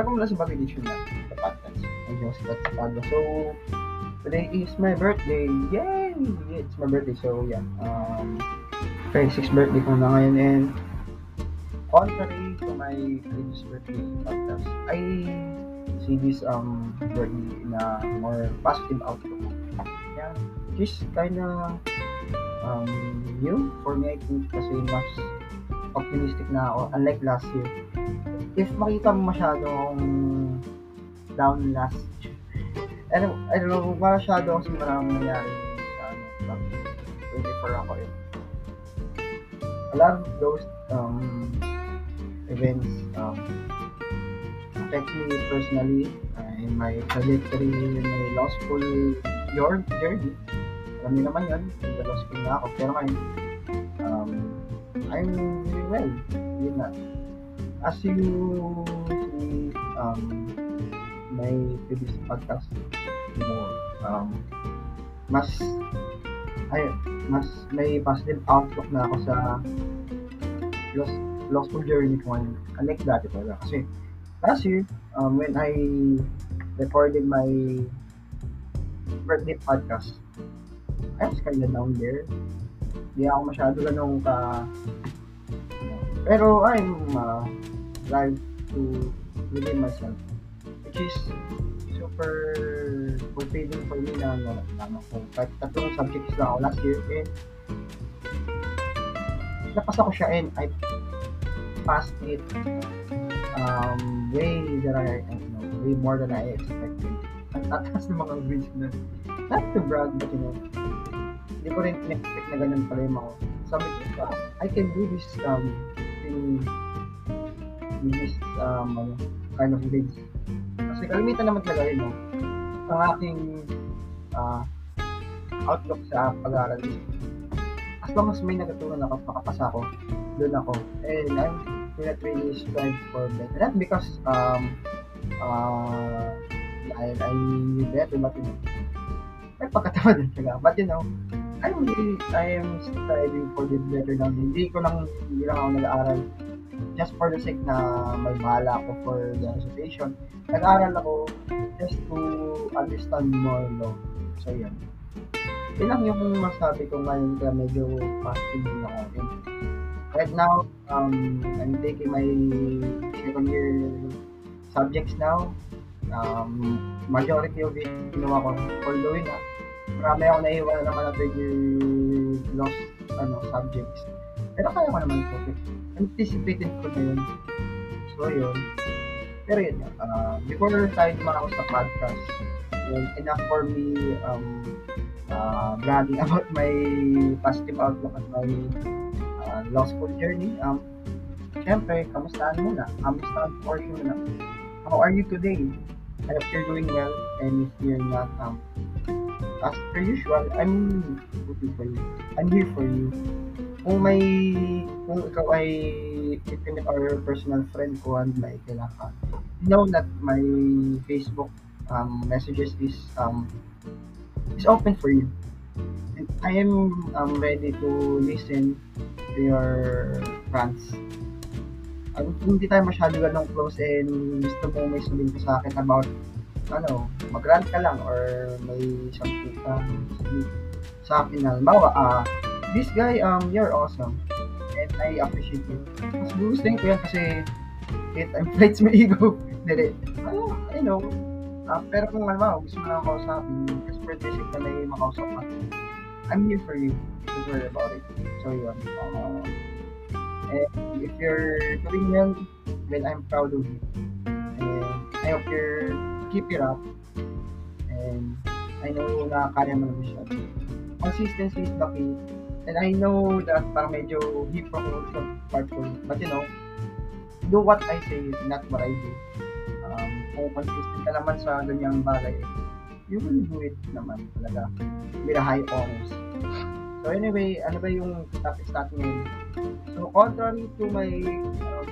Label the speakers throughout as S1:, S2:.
S1: Alam ko mula sa Baguio Edition na sa podcast. Ang yung sikat sa Padua. So, today is my birthday. Yay! It's my birthday. So, yeah. Um, 26th birthday ko na ngayon and contrary to my previous birthday podcast, I see this um birthday na more positive outlook. Yeah, which is kinda um, new for me, I think, kasi mas optimistic na ako, unlike last year. If makita mo masyadong down last I don't, I don't know, masyado kasi maraming nangyari sa ano, back 24 ako eh. A lot of those um, events um, affect me personally uh, in my trajectory, in my law school your journey. Alam naman yun, nag-law school na ako. Pero ngayon, um, I'm doing well. Yun na. As you um, my previous podcast, you know, um, mas, ay, mas may positive outlook na ako sa law, law school journey ko ngayon. Unlike dati talaga. Kasi, last year, um, when I recorded my birthday podcast, I was kinda down there. Hindi ako masyado ganun ka... Pero I'm uh, drive to within myself. Which is super fulfilling for me na ano ko. Kahit tatlong subjects lang ako last year and napasa ko siya and I passed it um, way that I, you know, way more than I expected. Ang tatas ng mga grades na. Not to brag, but you know, hindi ko rin in-expect na ganun pala yung mga sabi ko, ah, I can do this um, in, in this um, ano, kind of grades. Kasi kalimitan naman talaga yun, no? Ang aking uh, outlook sa pag-aaral is as long as may natutunan ako, makapasa ako, doon ako. And I'm not really strive for better. Not because um uh I, I knew better, but you know, may pagkatawa din talaga. But you know, I'm really, I am striving for the better now. Hindi ko lang, hindi lang ako nag-aaral just for the sake na may bahala ako for the recitation. Nag-aaral ako just to understand more law. So, yan. Yun lang yung masabi ko ngayon kaya medyo positive din ako. And right now, um, I'm taking my second year subjects now. Um, majority of it, ginawa ko. Although yun marami ako naiwan na naman na third year lost ano, subjects. Pero kaya ko naman ito. Anticipated ko na yun. So, yun. Pero yun, uh, before tayo dumako sa podcast, yun, enough for me um, uh, bragging about my positive outlook at my uh, law school journey. Um, Siyempre, kamustahan muna? Kamustahan for you muna? How are you today? I hope you're doing well and if you're not, um, as per usual, I'm rooting for you. I'm here for you. Kung may, kung ikaw ay intimate or personal friend ko and may kailangan ka, know that my Facebook um, messages is um, is open for you. And I am um, ready to listen to your rants. Um, hindi tayo masyado ganong close and gusto mo may sabihin ka sa akin about ano, mag-rant ka lang or may something ka sa akin na, halimbawa, ah, this guy, um, you're awesome. And I appreciate you. Mas gugustuhin ko yan kasi it inflates my ego. Hindi, ano, I know. Uh, pero kung halimbawa, gusto mo lang kausapin, kasi for this na may makausap ka, I'm here for you. Don't worry about it. So, yun. Uh, and if you're doing well, well, I'm proud of you. And I hope you're keep it up. And I know na kaya mo naman siya. Consistency is the key. And I know that parang medyo hypocrite sa part ko. But you know, do what I say, not what I do. Um, kung consistent ka naman sa ganyang bagay, you will do it naman talaga with a high honors. So anyway, ano ba yung topic natin ngayon? So contrary to my um,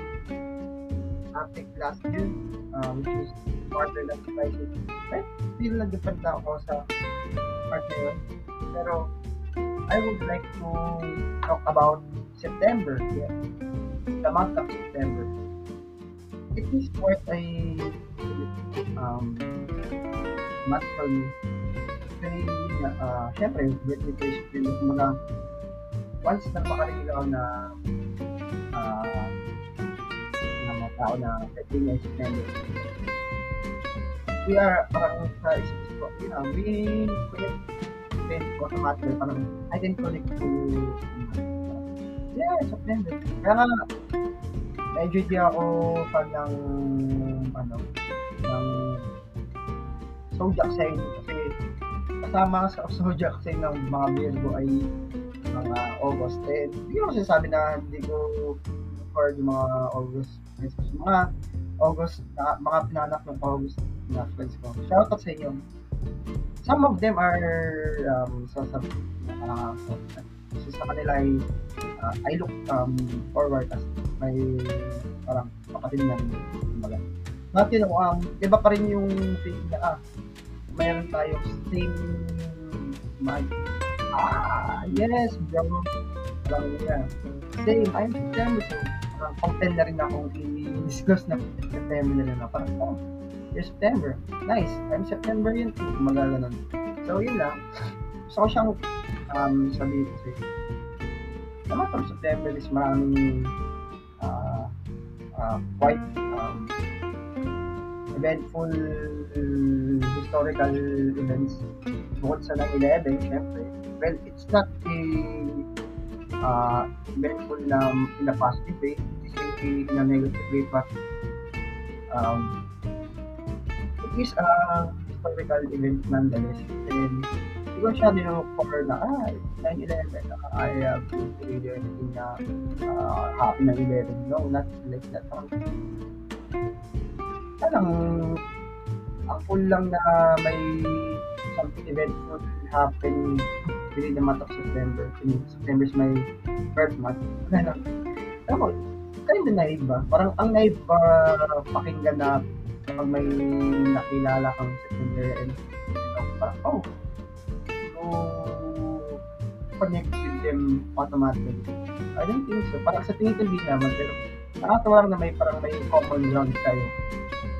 S1: topic last year, uh, which is quarter life crisis, I feel na different na ako sa part na yun. Pero I would like to talk about September. Yeah. The month of September. it is quite a um, month yun nga, uh, syempre, birthday praise din. Mga, once na makarinig ako na uh, ng mga tao na niya is September, we are parang sa isip ko, you know, we connect then automatically parang I can connect to yeah, September. Kaya nga, medyo di ako fan ng ano, ng zodiac sign kasi kasama sa zodiac sign ng mga Virgo ay mga August 10. Hindi ko sinasabi na hindi ko for yung mga August mga August na mga pinanak ng August na friends ko. Shout out sa inyo. Some of them are um, sa sa uh, so, sa kanila ay uh, I look um, forward as may parang kapatid na kumbaga. But you know, um, iba pa rin yung feeling na ah, mayroon tayong same mind. Ah, yes, bro. Parang niya. Same, I'm September. Parang content na rin akong i-discuss na September na lang. Parang, oh, you're September. Nice. I'm September yun too. Kumbaga ganun. So, yun lang. Gusto ko siyang um, sabihin kasi month of September is maraming uh, uh, quite um, eventful historical events bukod sa 9-11, syempre. Well, it's not a uh, eventful na in a positive way, it's simply in a negative way, but um, is a historical event nonetheless. And siguro siya nilook for na, ah, 9-11, uh, I have do anything na uh, happy na 11. No, not like that. Parang, ang cool lang na may something eventful happen within the month of September. I mean, September is my birth month. Ano, alam mo, kind of naive ba? Parang ang naive ba pakinggan na kapag may nakilala kang September and you parang, oh, so connect with them automatically. I don't think so. Parang sa tingin ko hindi naman, pero nakatawa na may parang may common ground kayo.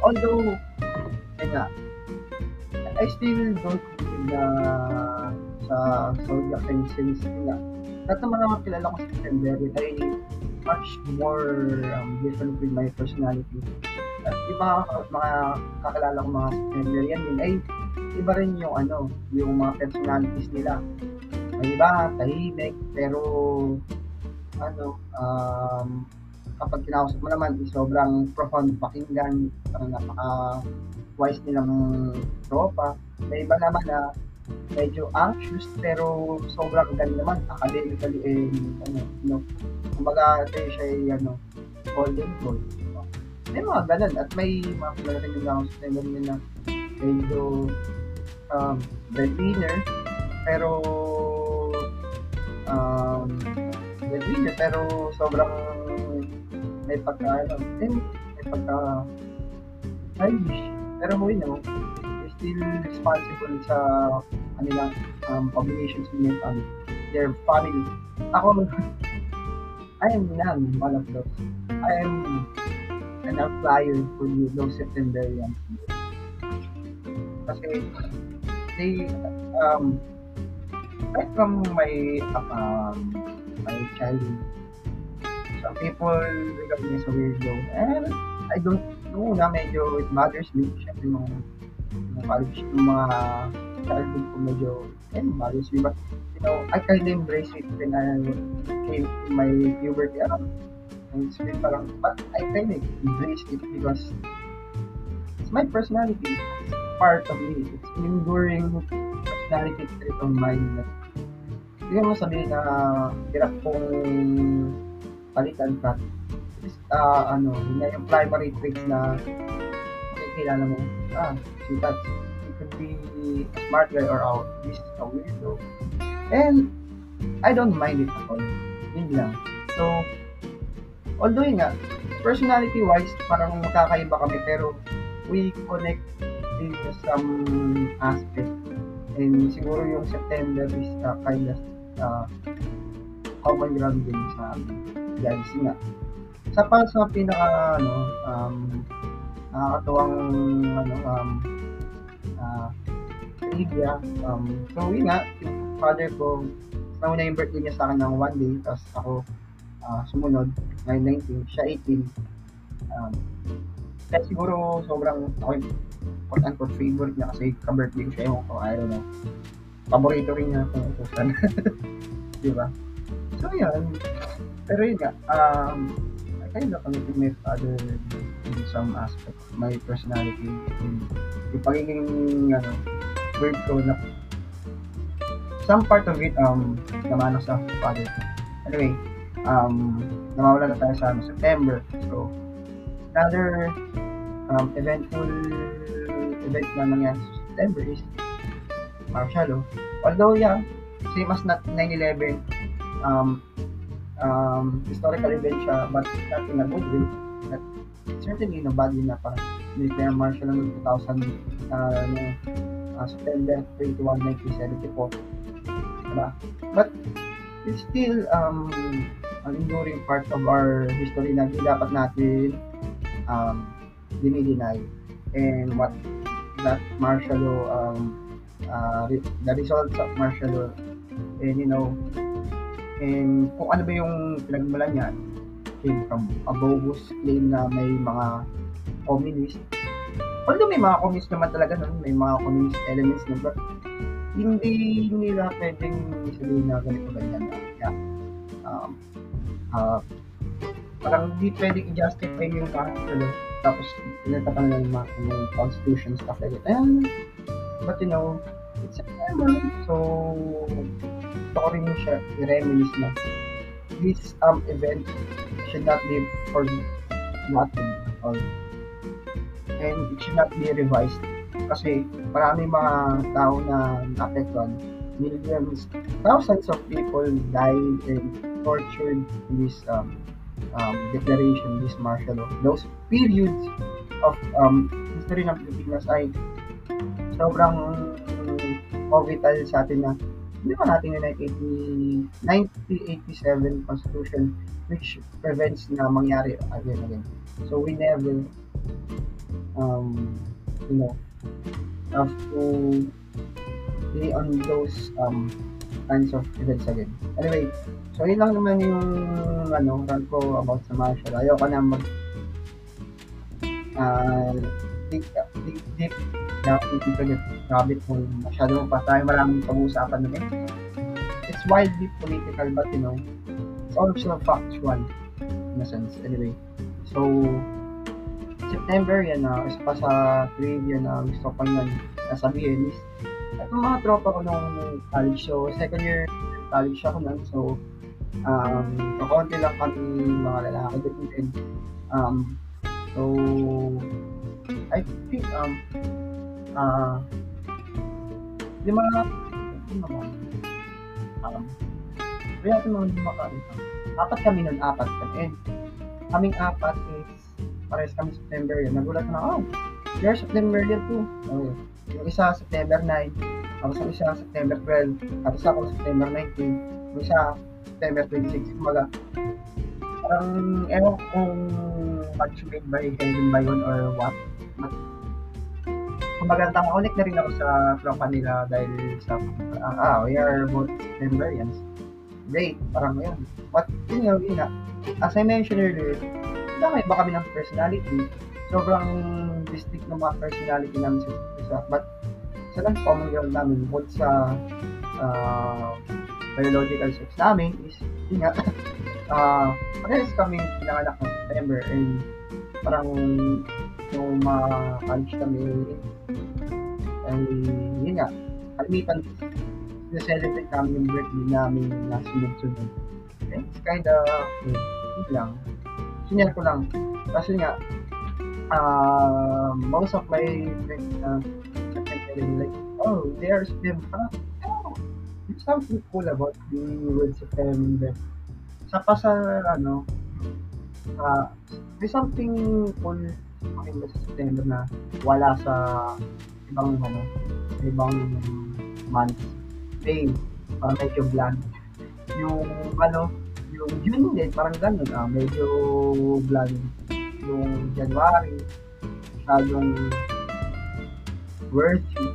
S1: Although, yun nga, I still don't believe na sa zodiac sign since yun lahat ng mga kilala ko sa September ay much more um, different with my personality. Yung mga, mga kakilala ko mga September yan din ay iba rin yung ano, yung mga personalities nila. May iba, tahimik, pero ano, um, kapag kinausap mo naman, sobrang profound pakinggan, parang napaka wise nilang tropa. May iba naman na medyo anxious pero sobrang galing naman academically and ano, you know, kumbaga siya ay ano, golden goal. May mga ganun at may mga kilala rin yung sa ganun na medyo um, breadwinner pero um, breadwinner pero sobrang may pagka ano, eh, may pagka childish pero you know still responsible sa kanilang um, obligations with their family. Their family. Ako, I am not one of those. I am an outlier for you, those Septemberians. Kasi, they, um, right from my, um, my childhood, some people regard me as a weirdo. And I don't know na medyo it bothers me. Siyempre, mga ng college, yung mga childhood ko medyo, eh, values me. But, you know, I kind of embrace it when I came to my puberty around. And it's really parang, but I kind of embrace it because it's my personality. It's part of me. It's an enduring personality trait of mine that hindi mo sabihin na hirap kong palitan ka. It's, uh, ano, yun yung primary traits na kilala mo, ah, si Tats, he could be a smart guy or oh, this is a weirdo. And, I don't mind it at all. Yun lang. So, although nga, personality-wise, parang magkakaiba kami, pero we connect in some aspect. And siguro yung September is uh, kind of uh, common ground din sa guys nga. Isa pa sa pinaka ano, um, nakakatuwang ano, um, ah, trivia, um, so yun nga, father ko, nauna yung birthday niya sa akin ng one day, tapos ako, ah, sumunod, ngayon 19, siya 18. Um, kaya siguro sobrang ako yung quote-unquote favorite niya kasi ka-birthday ko siya, ewan ko, I don't know. Paborito rin niya kung utusan. Di ba? So, yun. Pero yun nga, um, I kind of connected my father in some aspect of my personality. Yung, yung pagiging, ano, weird ko na some part of it, um, namana sa father. Anyway, um, namawala na tayo sa ano, September. So, another um, eventful event na nangyari sa September is martial law. Although, yeah, same as not 9-11, um, um, historical event siya, but not in a good way. Not, certainly in a bad na parang nuclear martial noong 2000, uh, no, uh, September 21, 1974. Diba? But it's still um, an enduring part of our history na di dapat natin um, dinideny. And what that martial law, um, uh, the results of martial law, and you know, and kung ano ba yung pinagmulan niya, came from a bogus claim na may mga communist. Although may mga communist naman talaga nun, may mga communist elements nun, but hindi nila pwedeng sabihin na ganito ganyan na yeah. um, uh, parang hindi pwedeng i-justify yung ano, tapos pinatapan lang yung mga yung constitution stuff like that. Ayan, but you know, it's September, so gusto ko rin siya i-reminisce na. This um event should not be forgotten or and it should not be revised. Kasi marami mga tao na naapektuhan. Millions, thousands of people died and tortured this um, um, declaration, this martial law. Those periods of um, history ng Pilipinas ay sobrang um, vital sa atin na hindi ba natin yung 1987 Constitution which prevents na mangyari again again. So we never um, you know have to be on those um, kinds of events again. Anyway, so yun lang naman yung ano, rant ko about sa martial. Ayoko na mag uh, deep, deep, deep down into the rabbit hole. Masyado pa tayo maraming pag-uusapan eh. It's wildly political but you know, it's also factual in a sense. Anyway, so September yan na, isa pa sa trivia na gusto ko lang sabihin is itong mga tropa ko nung college. So, second year college ako nun. So, um, kakonti lang kami mga lalaki din. Um, so, I think, um, uh, lima, lima mo, um, kaya natin mga lima kami. Apat kami nun, apat kami. And, kaming apat is, pares kami September yan. Nagulat na, oh, you're September yan too. Okay. Yung isa, September 9. Tapos yung isa, September 12. Tapos ako, September 19. Yung isa, September 26. Kumaga, parang, ewan kung match made by heaven ba yun or what. But, kumbaga, tama-ulit na rin ako sa tropa nila dahil sa, ah, ah we are both Septemberians. Great, parang yun. But, yun nga, yun nga. As I mentioned earlier, dami ba kami ng personality? Sobrang distinct ng mga personality namin sa isa. But, sa lang common ground namin, both sa uh, biological sex namin is, yun nga, uh, parehas kami pinanganak ng September and parang nung ma-college kami ay yun nga kalimitan na-celebrate namin yung birthday namin na sunod-sunod. And it's kinda okay, yun lang. Sinyan ko lang. Kasi nga uh, most of my friends na uh, like oh there's them there's something cool about being with September sa pa sa ano uh, there's something cool makita sa September na wala sa ibang ano ibang months day uh, medyo bland yung ano Yung June din, parang ganun, ah, medyo bland. Yung January, masyadong worthy.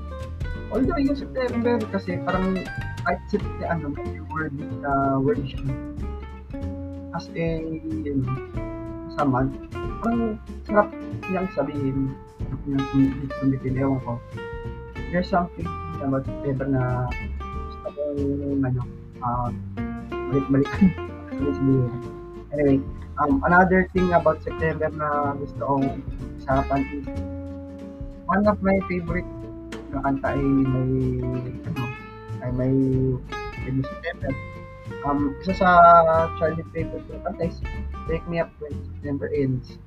S1: Although yung September kasi parang kahit September, ano, word, uh, word siya. As a, yun, sa month, parang sarap niyang sabihin, sarap niyang tumitin, ewan ko. There's something about September na gusto kong, ano, uh, balik-balikan. sabihin. Anyway, um, another thing about September na gusto kong usapan is one of my favorite na kanta ay may ano, ay may may September. Um, isa sa childhood favorite ko kanta is Wake Me Up When September Ends.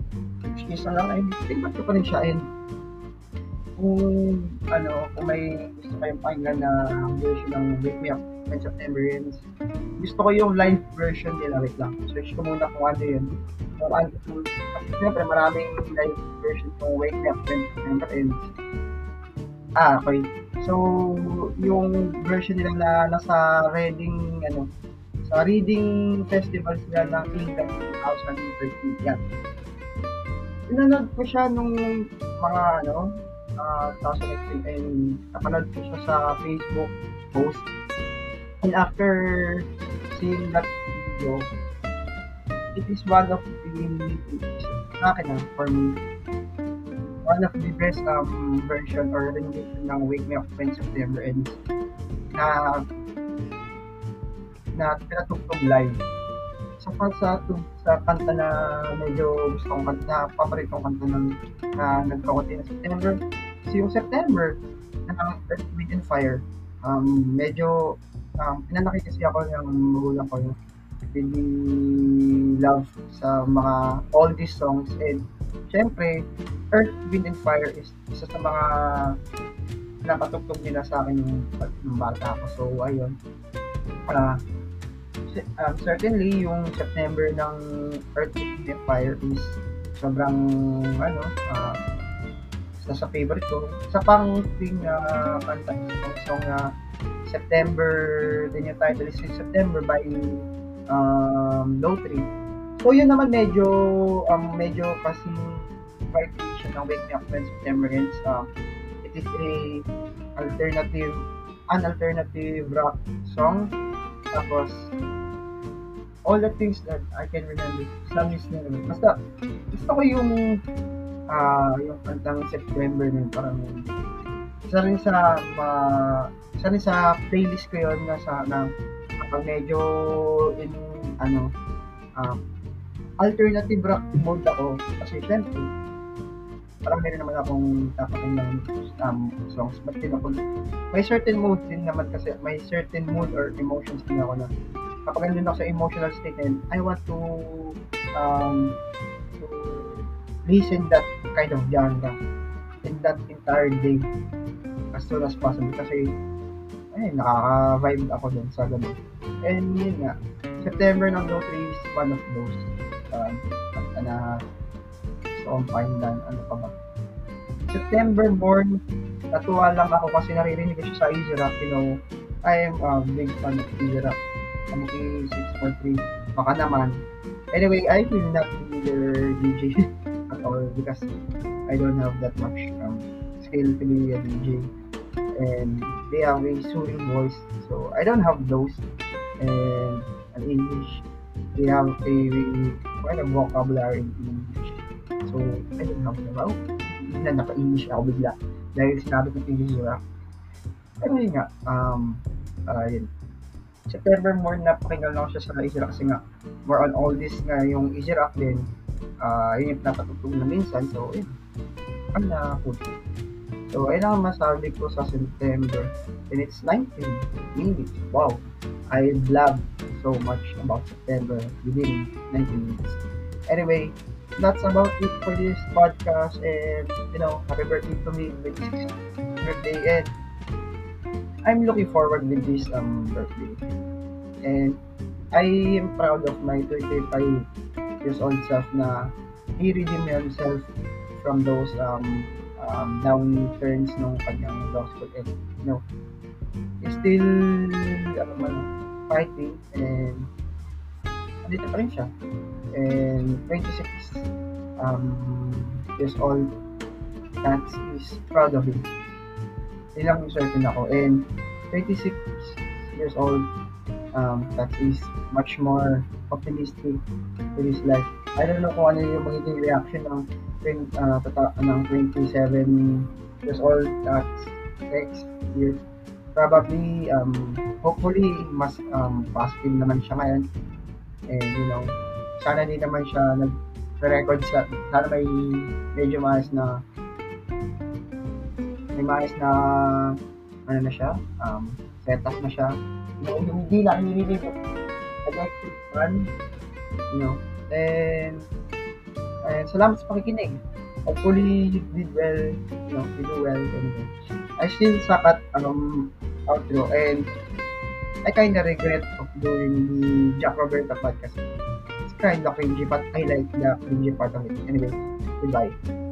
S1: Which is lang ay favorite ko pa rin siya and kung ano, kung may gusto kayong pakinggan na version ng Wake Me Up When September Ends, gusto ko yung live version nila. Wait lang. Search ko muna kung ano yun. Kung ano, kasi siyempre maraming live version ng Wake Me Up When September Ends. Ah, okay. So, yung version nila na nasa Reading, ano, sa Reading Festival sila ng England 2013. Yan. Pinanood ko siya nung mga, ano, uh, 2018 and napanood ko siya sa Facebook post. And after seeing that video, it is one of the, akin ah, for me, one of the best um, version or rendition ng Wake Me Up When September Ends na na pinatugtog live. So, pa sa, sa kanta na medyo gusto kong kanta, na paboritong kanta ng na nagkakunti na September, kasi yung September, ng Earth, Wind, and Fire, um, medyo, um, pinanaki kasi ako ng magulang ko yung really love sa mga all these songs and syempre Earth, Wind, and Fire is isa sa mga napatugtog nila sa akin yung, yung bata ako. So, ayun. Uh, um, certainly, yung September ng Earth, Wind, and Fire is sobrang, ano, uh, isa sa favorite ko. Sa pang thing na uh, kanta, isang song na September, din yung title is September by um, Low Tree. So, yun naman medyo, um, medyo kasi variation ng Wake Me Up When September Ends. Um, it is a alternative, an alternative rock song. Tapos, all the things that I can remember, some is na naman. Basta, gusto ko yung, uh, yung kantang September na parang, isa rin sa, uh, isa rin sa playlist ko yun na sa, na, kapag medyo in, ano, um, alternative rock mode ako. Kasi syempre, parang meron naman akong napakinggan um, songs. But din ako, may certain mood din naman kasi, may certain mood or emotions din ako na kapag nandun ako sa emotional state and I want to um, to listen that kind of genre in that entire day as soon as possible kasi ay, nakaka-vibe ako dun sa gabi. And yun nga, September ng No 3 is one of those um, na kong pakinggan. Ano pa ba? September born, natuwa lang ako kasi naririnig ko siya sa Easy Rock. You know, I am a big fan of Easy Rock. Kamuki 6.3. Baka naman. Anyway, I will not be DJ at all because I don't have that much um, skill to be a DJ. And they have a soothing voice. So, I don't have those. And an English, they have a quite a vocabulary in. So, I don't have them. Oh, hindi na naka-English ako bigla. Dahil sinabi ko rock. Pero yun nga, um, uh, yun. September more na pakinggan lang siya sa Rock kasi nga, more on all this nga yung Rock din, uh, yun yung napatutog na minsan. So, yun. Ang na-cool. So, ayun ang masabi ko sa September. And it's 19 minutes. Wow. I love so much about September within 19 minutes. Anyway, that's about it for this podcast. And, you know, happy birthday to me with this birthday. And I'm looking forward with this um, birthday. And I am proud of my 35 years old self na he redeemed himself from those um, um, down turns ng kanyang gospel and you know still ano man, fighting and andito pa rin siya. And 26 um, years old, that is proud of him. Yun lang yung certain ako. And 26 years old, um, that is much more optimistic with his life. I don't know kung ano yung magiging reaction ng, uh, tata- ng 27 years old at next year. Probably, um, hopefully, mas um, positive naman siya ngayon. And, you know, sana din naman siya nag-record sa, sana may medyo maayos na may maayos na ano na siya, um, setup na siya. Yung, yung hindi lang nililip electric fan, you know, and, and salamat sa pakikinig. Hopefully, you did well, you know, you do well, anyway. I still suck at, um, outro, and I kinda regret of doing the Jack Roberta podcast. It's kinda cringy, but I like the cringy part of it. Anyway, goodbye.